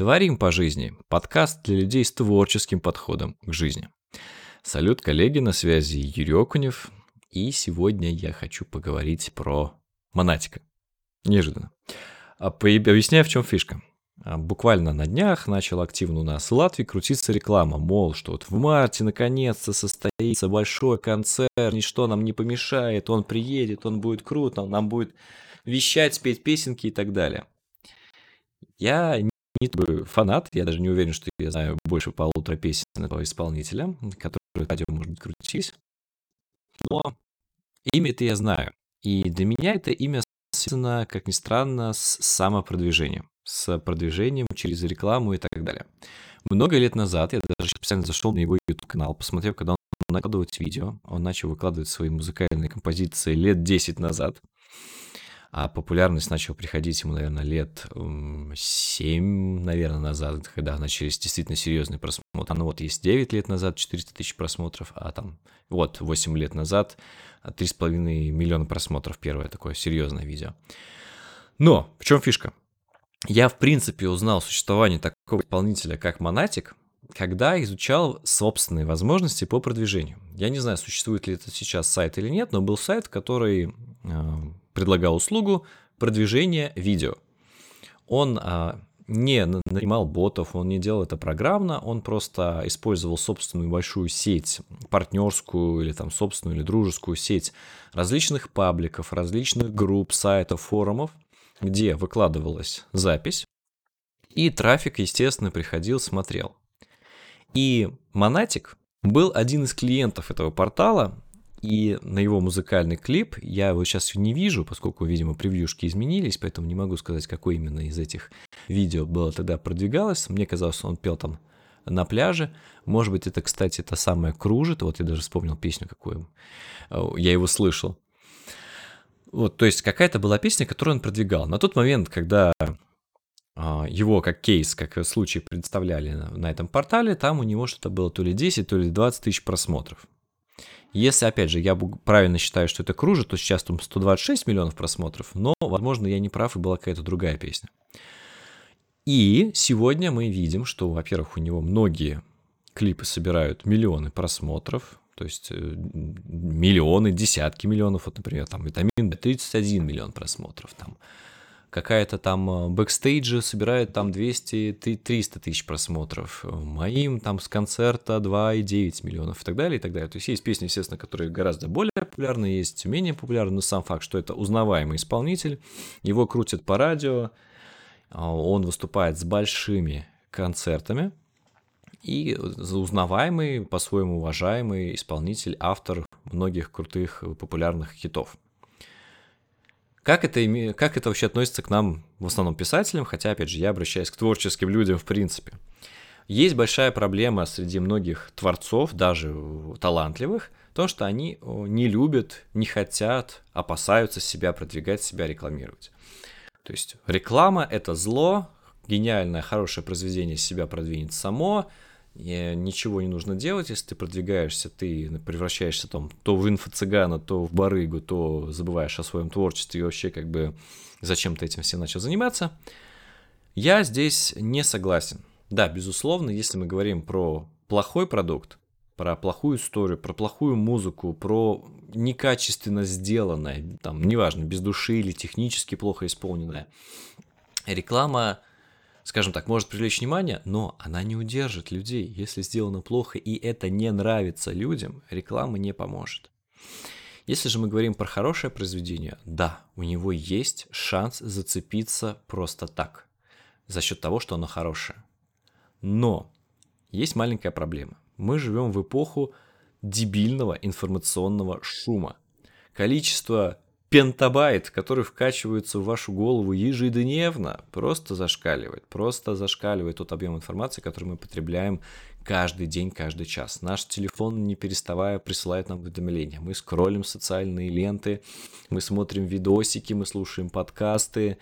Творим по жизни. Подкаст для людей с творческим подходом к жизни. Салют, коллеги, на связи Юрий Окунев. И сегодня я хочу поговорить про Монатика. Неожиданно. А объясняю, в чем фишка. А буквально на днях начал активно у нас в Латвии крутиться реклама, мол, что вот в марте наконец-то состоится большой концерт, ничто нам не помешает, он приедет, он будет круто, он нам будет вещать, спеть песенки и так далее. Я не фанат, я даже не уверен, что я знаю больше полутора песен этого исполнителя, которые радио, может быть. Но имя это я знаю. И для меня это имя связано, как ни странно, с самопродвижением с продвижением через рекламу и так далее. Много лет назад я даже специально зашел на его YouTube-канал, посмотрев, когда он накладывает видео. Он начал выкладывать свои музыкальные композиции лет 10 назад. А популярность начала приходить ему, наверное, лет 7, наверное, назад, когда начались действительно серьезные просмотры. Ну вот есть 9 лет назад 400 тысяч просмотров, а там вот 8 лет назад 3,5 миллиона просмотров первое такое серьезное видео. Но в чем фишка? я, в принципе, узнал существование такого исполнителя, как Монатик, когда изучал собственные возможности по продвижению. Я не знаю, существует ли это сейчас сайт или нет, но был сайт, который э, предлагал услугу продвижения видео. Он э, не нанимал ботов, он не делал это программно, он просто использовал собственную большую сеть, партнерскую или там собственную или дружескую сеть различных пабликов, различных групп, сайтов, форумов, где выкладывалась запись, и трафик, естественно, приходил, смотрел. И Монатик был один из клиентов этого портала, и на его музыкальный клип, я его сейчас не вижу, поскольку, видимо, превьюшки изменились, поэтому не могу сказать, какой именно из этих видео было тогда продвигалось. Мне казалось, он пел там на пляже. Может быть, это, кстати, та самая «Кружит». Вот я даже вспомнил песню, какую я его слышал. Вот, то есть какая-то была песня, которую он продвигал. На тот момент, когда а, его как кейс, как случай представляли на, на этом портале, там у него что-то было то ли 10, то ли 20 тысяч просмотров. Если, опять же, я правильно считаю, что это кружит, то сейчас там 126 миллионов просмотров, но, возможно, я не прав, и была какая-то другая песня. И сегодня мы видим, что, во-первых, у него многие клипы собирают миллионы просмотров, то есть э, миллионы, десятки миллионов, вот, например, там «Витамин D» 31 миллион просмотров, там какая-то там э, бэкстейджи собирает там 200-300 тысяч просмотров, моим там с концерта 2,9 миллионов и так далее, и так далее. То есть есть песни, естественно, которые гораздо более популярны, есть менее популярны, но сам факт, что это узнаваемый исполнитель, его крутят по радио, а, он выступает с большими концертами, и узнаваемый, по-своему уважаемый исполнитель, автор многих крутых популярных хитов. Как это, как это вообще относится к нам, в основном писателям, хотя, опять же, я обращаюсь к творческим людям в принципе. Есть большая проблема среди многих творцов, даже талантливых, то, что они не любят, не хотят, опасаются себя продвигать, себя рекламировать. То есть реклама – это зло, гениальное, хорошее произведение себя продвинет само, ничего не нужно делать, если ты продвигаешься, ты превращаешься там то в инфо-цыгана, то в барыгу, то забываешь о своем творчестве и вообще как бы зачем ты этим всем начал заниматься. Я здесь не согласен. Да, безусловно, если мы говорим про плохой продукт, про плохую историю, про плохую музыку, про некачественно сделанное, там, неважно, без души или технически плохо исполненное, реклама скажем так, может привлечь внимание, но она не удержит людей. Если сделано плохо и это не нравится людям, реклама не поможет. Если же мы говорим про хорошее произведение, да, у него есть шанс зацепиться просто так, за счет того, что оно хорошее. Но есть маленькая проблема. Мы живем в эпоху дебильного информационного шума. Количество пентабайт, который вкачивается в вашу голову ежедневно, просто зашкаливает. Просто зашкаливает тот объем информации, который мы потребляем каждый день, каждый час. Наш телефон, не переставая, присылает нам уведомления. Мы скроллим социальные ленты, мы смотрим видосики, мы слушаем подкасты,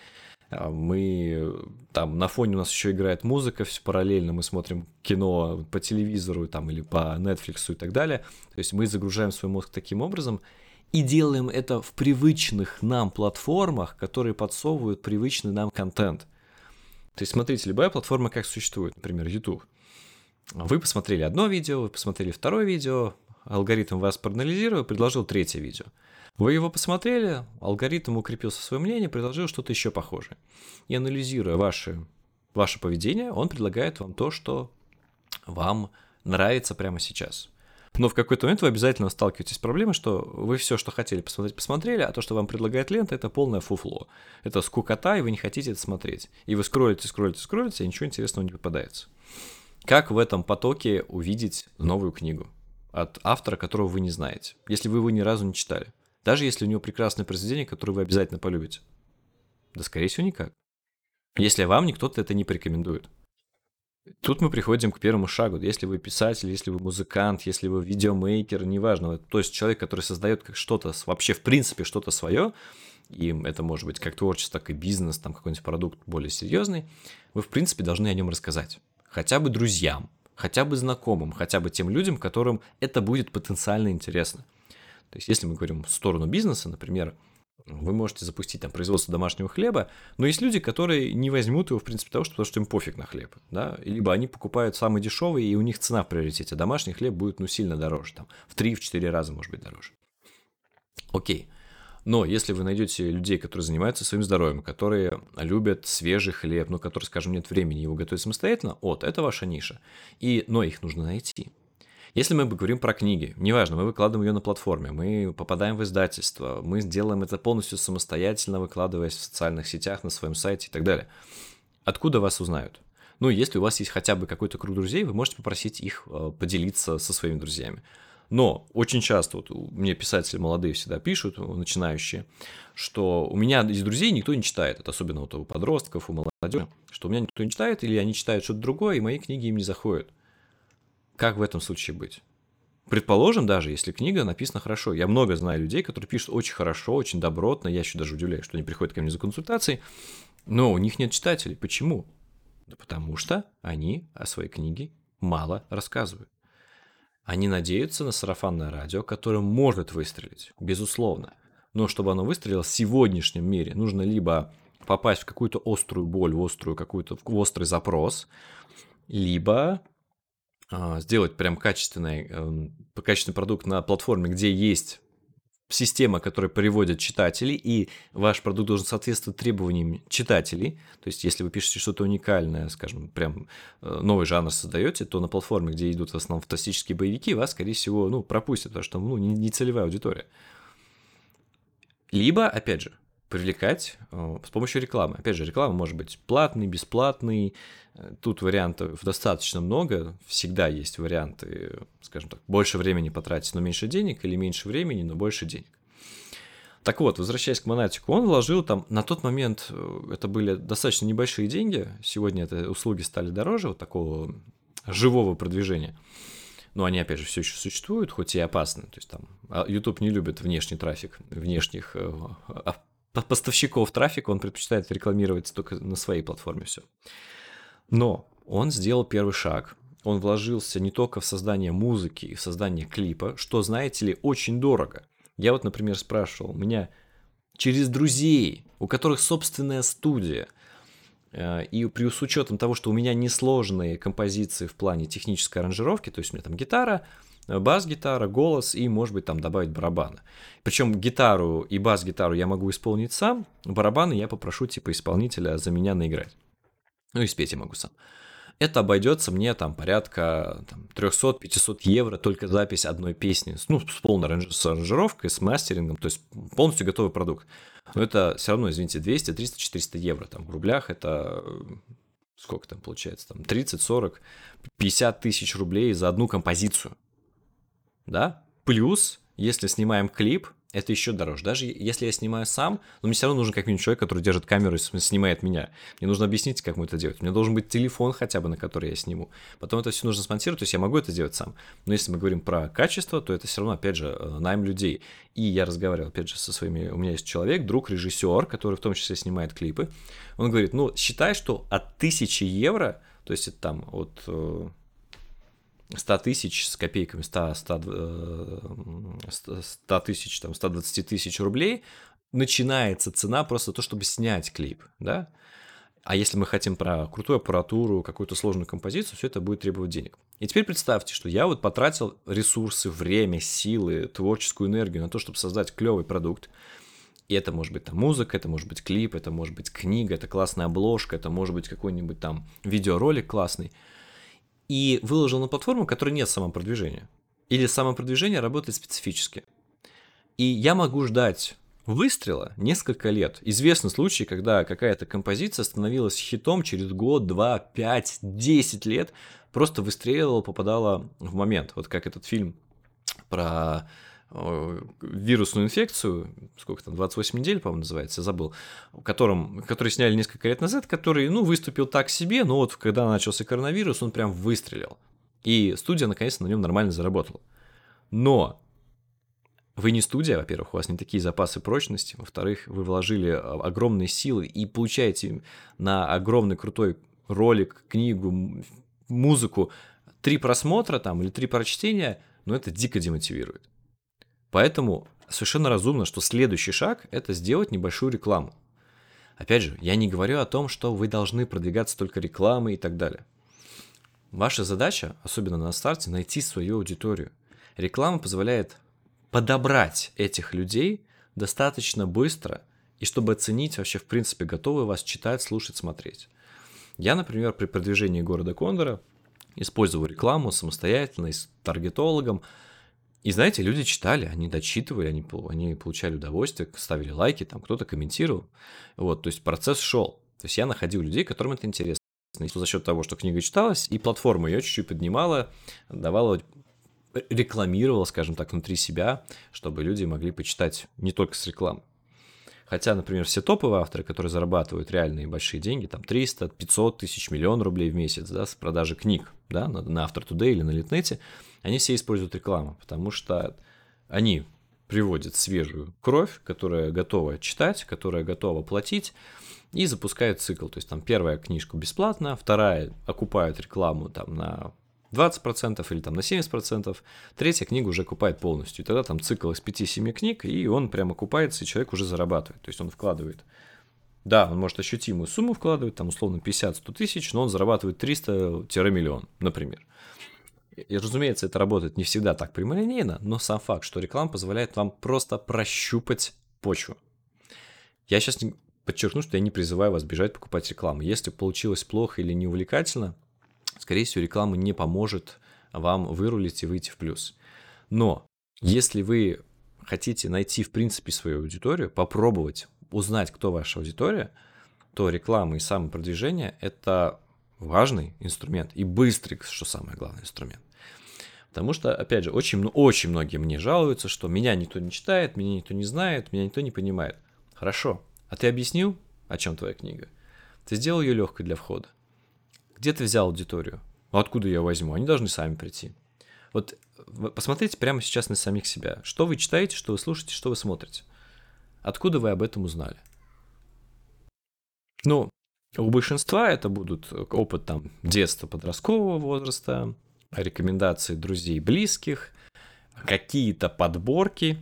а, мы там на фоне у нас еще играет музыка, все параллельно мы смотрим кино по телевизору там или по Netflix и так далее. То есть мы загружаем свой мозг таким образом, и делаем это в привычных нам платформах, которые подсовывают привычный нам контент. То есть, смотрите, любая платформа как существует, например, YouTube. Вы посмотрели одно видео, вы посмотрели второе видео, алгоритм вас проанализировал, предложил третье видео. Вы его посмотрели, алгоритм укрепился свое мнение, предложил что-то еще похожее. И анализируя ваше, ваше поведение, он предлагает вам то, что вам нравится прямо сейчас. Но в какой-то момент вы обязательно сталкиваетесь с проблемой, что вы все, что хотели посмотреть, посмотрели, а то, что вам предлагает лента, это полное фуфло. Это скукота, и вы не хотите это смотреть. И вы скроллите, скроллите, скроллите, и ничего интересного не попадается. Как в этом потоке увидеть новую книгу от автора, которого вы не знаете, если вы его ни разу не читали? Даже если у него прекрасное произведение, которое вы обязательно полюбите. Да, скорее всего, никак. Если вам никто-то это не порекомендует. Тут мы приходим к первому шагу. Если вы писатель, если вы музыкант, если вы видеомейкер, неважно, то есть человек, который создает как что-то, вообще в принципе что-то свое, и это может быть как творчество, так и бизнес, там какой-нибудь продукт более серьезный, вы в принципе должны о нем рассказать. Хотя бы друзьям, хотя бы знакомым, хотя бы тем людям, которым это будет потенциально интересно. То есть если мы говорим в сторону бизнеса, например, вы можете запустить там производство домашнего хлеба, но есть люди, которые не возьмут его, в принципе, того, что, потому что им пофиг на хлеб, да, либо они покупают самый дешевый, и у них цена в приоритете, домашний хлеб будет, ну, сильно дороже, там, в 3-4 раза, может быть, дороже. Окей. Но если вы найдете людей, которые занимаются своим здоровьем, которые любят свежий хлеб, но которые, скажем, нет времени его готовить самостоятельно, вот, это ваша ниша. И, но их нужно найти. Если мы говорим про книги, неважно, мы выкладываем ее на платформе, мы попадаем в издательство, мы сделаем это полностью самостоятельно, выкладываясь в социальных сетях, на своем сайте и так далее. Откуда вас узнают? Ну, если у вас есть хотя бы какой-то круг друзей, вы можете попросить их э, поделиться со своими друзьями. Но очень часто, вот мне писатели молодые всегда пишут, начинающие, что у меня из друзей никто не читает, это особенно вот у подростков, у молодежи, что у меня никто не читает, или они читают что-то другое, и мои книги им не заходят. Как в этом случае быть? Предположим, даже если книга написана хорошо. Я много знаю людей, которые пишут очень хорошо, очень добротно. Я еще даже удивляюсь, что они приходят ко мне за консультацией, но у них нет читателей. Почему? Да потому что они о своей книге мало рассказывают. Они надеются на сарафанное радио, которое может выстрелить, безусловно. Но чтобы оно выстрелило в сегодняшнем мире, нужно либо попасть в какую-то острую боль, в острую какую-то в острый запрос, либо сделать прям качественный, эм, качественный продукт на платформе, где есть система, которая приводит читателей, и ваш продукт должен соответствовать требованиям читателей. То есть, если вы пишете что-то уникальное, скажем, прям э, новый жанр создаете, то на платформе, где идут в основном фантастические боевики, вас, скорее всего, ну, пропустят, потому что ну, не, не целевая аудитория. Либо, опять же, привлекать э, с помощью рекламы. Опять же, реклама может быть платный, бесплатный. Э, тут вариантов достаточно много. Всегда есть варианты, скажем так, больше времени потратить, но меньше денег, или меньше времени, но больше денег. Так вот, возвращаясь к Монатику, он вложил там, на тот момент э, это были достаточно небольшие деньги, сегодня это услуги стали дороже, вот такого живого продвижения. Но они, опять же, все еще существуют, хоть и опасны. То есть там а, YouTube не любит внешний трафик, внешних а, поставщиков трафика, он предпочитает рекламировать только на своей платформе все. Но он сделал первый шаг. Он вложился не только в создание музыки и в создание клипа, что, знаете ли, очень дорого. Я вот, например, спрашивал, у меня через друзей, у которых собственная студия, э, и при с учетом того, что у меня несложные композиции в плане технической аранжировки, то есть у меня там гитара, бас-гитара, голос и, может быть, там добавить барабаны. Причем гитару и бас-гитару я могу исполнить сам, барабаны я попрошу типа исполнителя за меня наиграть. Ну и спеть я могу сам. Это обойдется мне там порядка там, 300-500 евро только запись одной песни, ну, с полной аранжировкой, с мастерингом, то есть полностью готовый продукт. Но это все равно, извините, 200, 300, 400 евро, там в рублях это сколько там получается, там 30, 40, 50 тысяч рублей за одну композицию да, плюс, если снимаем клип, это еще дороже. Даже если я снимаю сам, но мне все равно нужен как минимум человек, который держит камеру и снимает меня. Мне нужно объяснить, как мы это делать. У меня должен быть телефон хотя бы, на который я сниму. Потом это все нужно смонтировать, то есть я могу это делать сам. Но если мы говорим про качество, то это все равно, опять же, э, найм людей. И я разговаривал, опять же, со своими... У меня есть человек, друг, режиссер, который в том числе снимает клипы. Он говорит, ну, считай, что от тысячи евро, то есть это там от э, 100 тысяч с копейками, 100, 100, 100 тысяч, там, 120 тысяч рублей, начинается цена просто то, чтобы снять клип, да, А если мы хотим про крутую аппаратуру, какую-то сложную композицию, все это будет требовать денег. И теперь представьте, что я вот потратил ресурсы, время, силы, творческую энергию на то, чтобы создать клевый продукт. И это может быть там музыка, это может быть клип, это может быть книга, это классная обложка, это может быть какой-нибудь там видеоролик классный. И выложил на платформу, которой нет самопродвижения. Или самопродвижение работает специфически. И я могу ждать выстрела несколько лет. Известны случаи, когда какая-то композиция становилась хитом через год, два, пять, десять лет, просто выстреливала, попадала в момент. Вот как этот фильм про вирусную инфекцию, сколько там, 28 недель, по-моему, называется, я забыл, которым, который сняли несколько лет назад, который, ну, выступил так себе, но вот когда начался коронавирус, он прям выстрелил. И студия наконец-то на нем нормально заработала. Но вы не студия, во-первых, у вас не такие запасы прочности, во-вторых, вы вложили а, огромные силы и получаете на огромный крутой ролик, книгу, музыку три просмотра там или три прочтения, но это дико демотивирует. Поэтому совершенно разумно, что следующий шаг – это сделать небольшую рекламу. Опять же, я не говорю о том, что вы должны продвигаться только рекламой и так далее. Ваша задача, особенно на старте, найти свою аудиторию. Реклама позволяет подобрать этих людей достаточно быстро, и чтобы оценить вообще, в принципе, готовы вас читать, слушать, смотреть. Я, например, при продвижении города Кондора использовал рекламу самостоятельно и с таргетологом. И знаете, люди читали, они дочитывали, они, они получали удовольствие, ставили лайки, там кто-то комментировал. Вот, то есть процесс шел. То есть я находил людей, которым это интересно. За счет того, что книга читалась, и платформа ее чуть-чуть поднимала, давала рекламировал, скажем так, внутри себя, чтобы люди могли почитать не только с рекламы. Хотя, например, все топовые авторы, которые зарабатывают реальные большие деньги, там 300, 500 тысяч, миллион рублей в месяц, да, с продажи книг, да, на, на Автор Today или на Литнете, они все используют рекламу, потому что они приводят свежую кровь, которая готова читать, которая готова платить, и запускают цикл. То есть там первая книжка бесплатно, вторая окупают рекламу там на 20% или там на 70%, третья книга уже купает полностью. И тогда там цикл из 5-7 книг, и он прямо окупается, и человек уже зарабатывает. То есть он вкладывает. Да, он может ощутимую сумму вкладывать, там условно 50-100 тысяч, но он зарабатывает 300-миллион, например. И, разумеется, это работает не всегда так прямолинейно, но сам факт, что реклама позволяет вам просто прощупать почву. Я сейчас подчеркну, что я не призываю вас бежать покупать рекламу. Если получилось плохо или неувлекательно, скорее всего, реклама не поможет вам вырулить и выйти в плюс. Но если вы хотите найти, в принципе, свою аудиторию, попробовать узнать, кто ваша аудитория, то реклама и самопродвижение – это важный инструмент и быстрый, что самое главное, инструмент. Потому что, опять же, очень, очень многие мне жалуются, что меня никто не читает, меня никто не знает, меня никто не понимает. Хорошо, а ты объяснил, о чем твоя книга? Ты сделал ее легкой для входа. Где ты взял аудиторию? Откуда я возьму? Они должны сами прийти. Вот посмотрите прямо сейчас на самих себя. Что вы читаете, что вы слушаете, что вы смотрите? Откуда вы об этом узнали? Ну, у большинства это будут опыт там детства, подросткового возраста, рекомендации друзей, близких, какие-то подборки.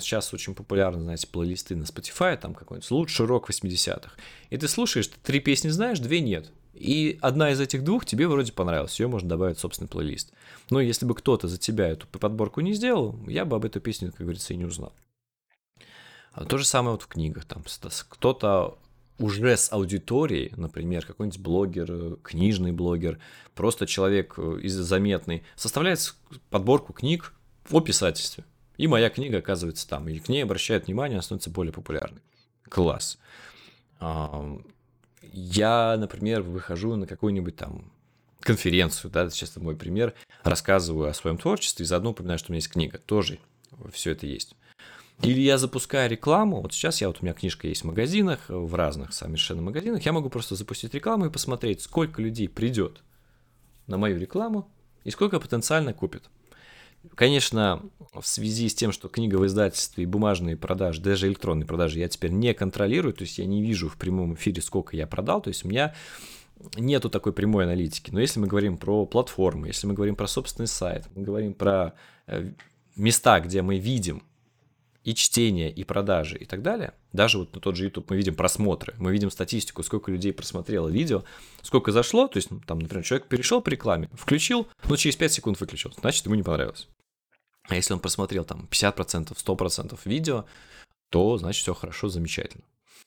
Сейчас очень популярны, знаете, плейлисты на Spotify, там какой-нибудь лучший рок 80-х. И ты слушаешь, три песни знаешь, две нет. И одна из этих двух тебе вроде понравилась, ее можно добавить в собственный плейлист. Но если бы кто-то за тебя эту подборку не сделал, я бы об этой песне, как говорится, и не узнал. А то же самое вот в книгах. Там кто-то уже с аудиторией, например, какой-нибудь блогер, книжный блогер, просто человек э, из заметный, составляет подборку книг о писательстве. И моя книга оказывается там, и к ней обращают внимание, она становится более популярной. Класс я, например, выхожу на какую-нибудь там конференцию, да, сейчас это мой пример, рассказываю о своем творчестве, и заодно упоминаю, что у меня есть книга, тоже все это есть. Или я запускаю рекламу, вот сейчас я, вот у меня книжка есть в магазинах, в разных совершенно магазинах, я могу просто запустить рекламу и посмотреть, сколько людей придет на мою рекламу и сколько потенциально купит. Конечно, в связи с тем, что книга в издательстве и бумажные продажи, даже электронные продажи я теперь не контролирую, то есть я не вижу в прямом эфире, сколько я продал, то есть у меня нету такой прямой аналитики. Но если мы говорим про платформы, если мы говорим про собственный сайт, мы говорим про э, места, где мы видим и чтение, и продажи, и так далее, Даже вот на тот же YouTube мы видим просмотры, мы видим статистику, сколько людей просмотрело видео, сколько зашло, то есть ну, там, например, человек перешел по рекламе, включил, но через 5 секунд выключил, значит, ему не понравилось. А если он просмотрел там 50%, 100% видео, то значит все хорошо, замечательно.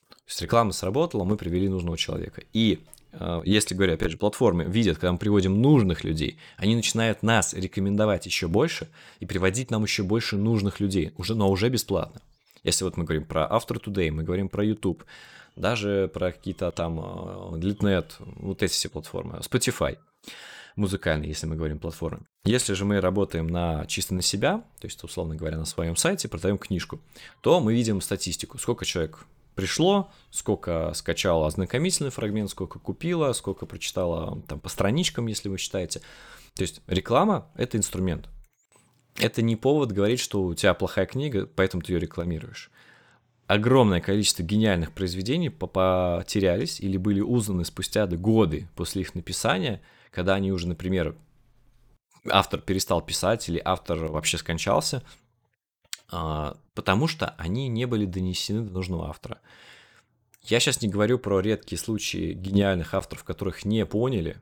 То есть реклама сработала, мы привели нужного человека. И э, если, говоря, опять же, платформы видят, когда мы приводим нужных людей, они начинают нас рекомендовать еще больше и приводить нам еще больше нужных людей, уже, но уже бесплатно. Если вот мы говорим про After Today, мы говорим про YouTube, даже про какие-то там Litnet, э, вот эти все платформы, Spotify музыкальные, если мы говорим платформы. Если же мы работаем на, чисто на себя, то есть, условно говоря, на своем сайте, продаем книжку, то мы видим статистику, сколько человек пришло, сколько скачало ознакомительный фрагмент, сколько купила, сколько прочитала там по страничкам, если вы считаете. То есть реклама – это инструмент. Это не повод говорить, что у тебя плохая книга, поэтому ты ее рекламируешь. Огромное количество гениальных произведений потерялись или были узнаны спустя годы после их написания – когда они уже, например, автор перестал писать или автор вообще скончался, а, потому что они не были донесены до нужного автора. Я сейчас не говорю про редкие случаи гениальных авторов, которых не поняли,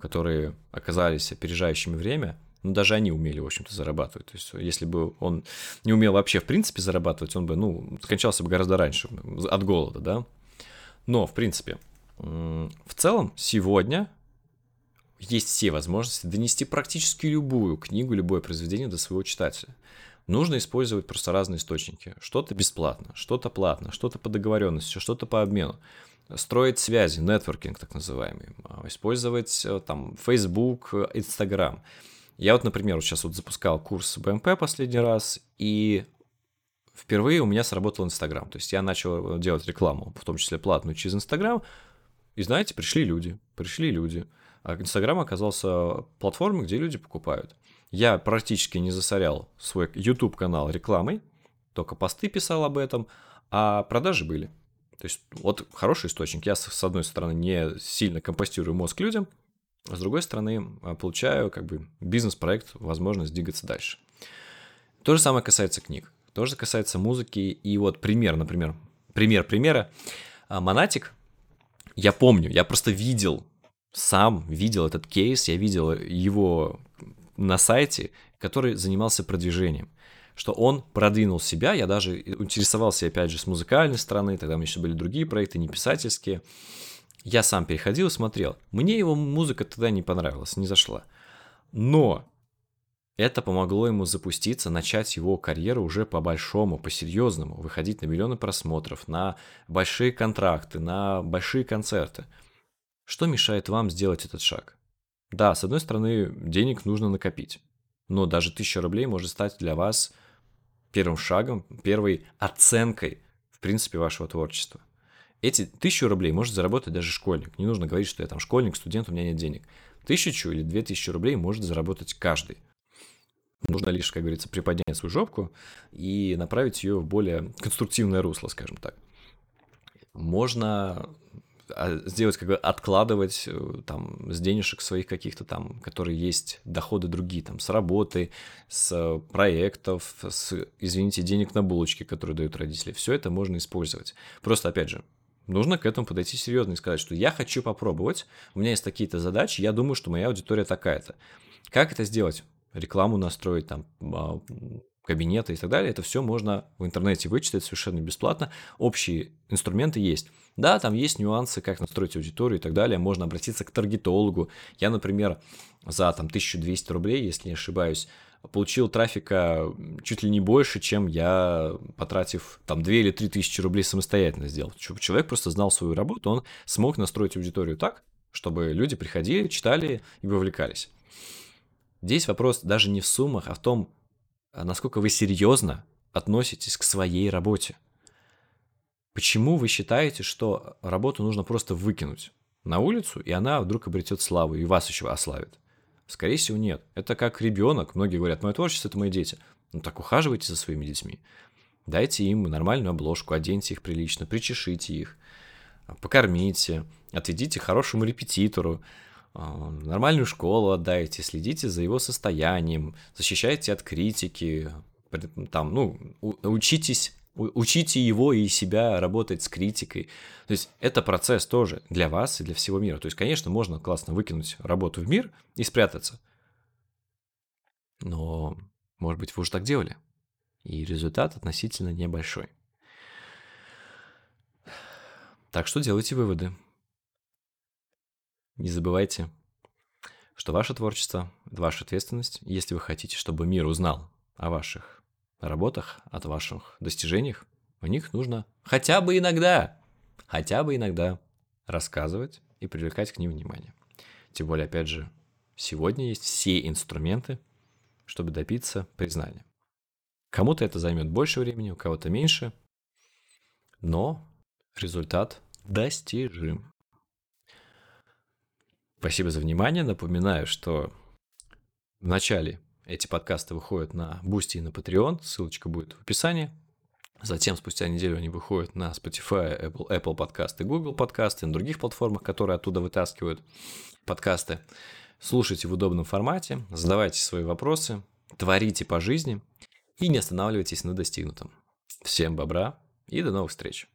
которые оказались опережающими время, но даже они умели, в общем-то, зарабатывать. То есть, если бы он не умел вообще, в принципе, зарабатывать, он бы, ну, скончался бы гораздо раньше от голода, да. Но, в принципе, в целом, сегодня есть все возможности донести практически любую книгу, любое произведение до своего читателя. Нужно использовать просто разные источники. Что-то бесплатно, что-то платно, что-то по договоренности, что-то по обмену. Строить связи, нетворкинг так называемый. А, использовать э, там Facebook, Instagram. Я вот, например, сейчас вот запускал курс БМП последний раз, и впервые у меня сработал Инстаграм. То есть я начал делать рекламу, в том числе платную, через Инстаграм. И знаете, пришли люди, пришли люди. Инстаграм оказался платформой, где люди покупают. Я практически не засорял свой YouTube-канал рекламой, только посты писал об этом, а продажи были. То есть вот хороший источник. Я, с одной стороны, не сильно компостирую мозг людям, а с другой стороны, а, получаю как бы бизнес-проект, возможность двигаться дальше. То же самое касается книг. То же касается музыки. И вот пример, например, пример примера. А, Монатик, я помню, я просто видел сам видел этот кейс, я видел его на сайте, который занимался продвижением что он продвинул себя, я даже интересовался, опять же, с музыкальной стороны, тогда у меня еще были другие проекты, не писательские. Я сам переходил и смотрел. Мне его музыка тогда не понравилась, не зашла. Но это помогло ему запуститься, начать его карьеру уже по-большому, по-серьезному, выходить на миллионы просмотров, на большие контракты, на большие концерты – что мешает вам сделать этот шаг? Да, с одной стороны, денег нужно накопить, но даже 1000 рублей может стать для вас первым шагом, первой оценкой, в принципе, вашего творчества. Эти 1000 рублей может заработать даже школьник. Не нужно говорить, что я там школьник, студент, у меня нет денег. Тысячу или две тысячи рублей может заработать каждый. Нужно лишь, как говорится, приподнять свою жопку и направить ее в более конструктивное русло, скажем так. Можно сделать, как бы откладывать э, там с денежек своих каких-то там, которые есть доходы другие, там, с работы, с проектов, с, извините, денег на булочки, которые дают родители. Все это можно использовать. Просто, опять же, нужно к этому подойти серьезно и сказать, что я хочу попробовать, у меня есть такие-то задачи, я думаю, что моя аудитория такая-то. Как это сделать? Рекламу настроить, там, а, кабинеты и так далее, это все можно в интернете вычитать совершенно бесплатно. Общие инструменты есть. Да, там есть нюансы, как настроить аудиторию и так далее. Можно обратиться к таргетологу. Я, например, за там 1200 рублей, если не ошибаюсь, получил трафика чуть ли не больше, чем я, потратив там 2 или 3 тысячи рублей самостоятельно сделал. Человек просто знал свою работу, он смог настроить аудиторию так, чтобы люди приходили, читали и вовлекались. Здесь вопрос даже не в суммах, а в том, а насколько вы серьезно относитесь к своей работе. Почему вы считаете, что работу нужно просто выкинуть на улицу, и она вдруг обретет славу, и вас еще ославит? Скорее всего, нет. Это как ребенок. Многие говорят, мое творчество – это мои дети. Ну так ухаживайте за своими детьми. Дайте им нормальную обложку, оденьте их прилично, причешите их, покормите, отведите хорошему репетитору, а, нормальную школу отдайте, следите за его состоянием, защищайте от критики, там, ну, учитесь Учите его и себя работать с критикой. То есть это процесс тоже для вас и для всего мира. То есть, конечно, можно классно выкинуть работу в мир и спрятаться. Но, может быть, вы уже так делали. И результат относительно небольшой. Так что делайте выводы. Не забывайте, что ваше творчество – ваша ответственность. Если вы хотите, чтобы мир узнал о ваших работах, о ваших достижениях, у них нужно хотя бы иногда, хотя бы иногда рассказывать и привлекать к ним внимание. Тем более, опять же, сегодня есть все инструменты, чтобы добиться признания. Кому-то это займет больше времени, у кого-то меньше, но результат достижим. Спасибо за внимание. Напоминаю, что в начале эти подкасты выходят на Boosty и на Patreon. Ссылочка будет в описании. Затем, спустя неделю, они выходят на Spotify, Apple, Apple подкасты, Google подкасты, на других платформах, которые оттуда вытаскивают подкасты. Слушайте в удобном формате, задавайте свои вопросы, творите по жизни и не останавливайтесь на достигнутом. Всем бобра и до новых встреч!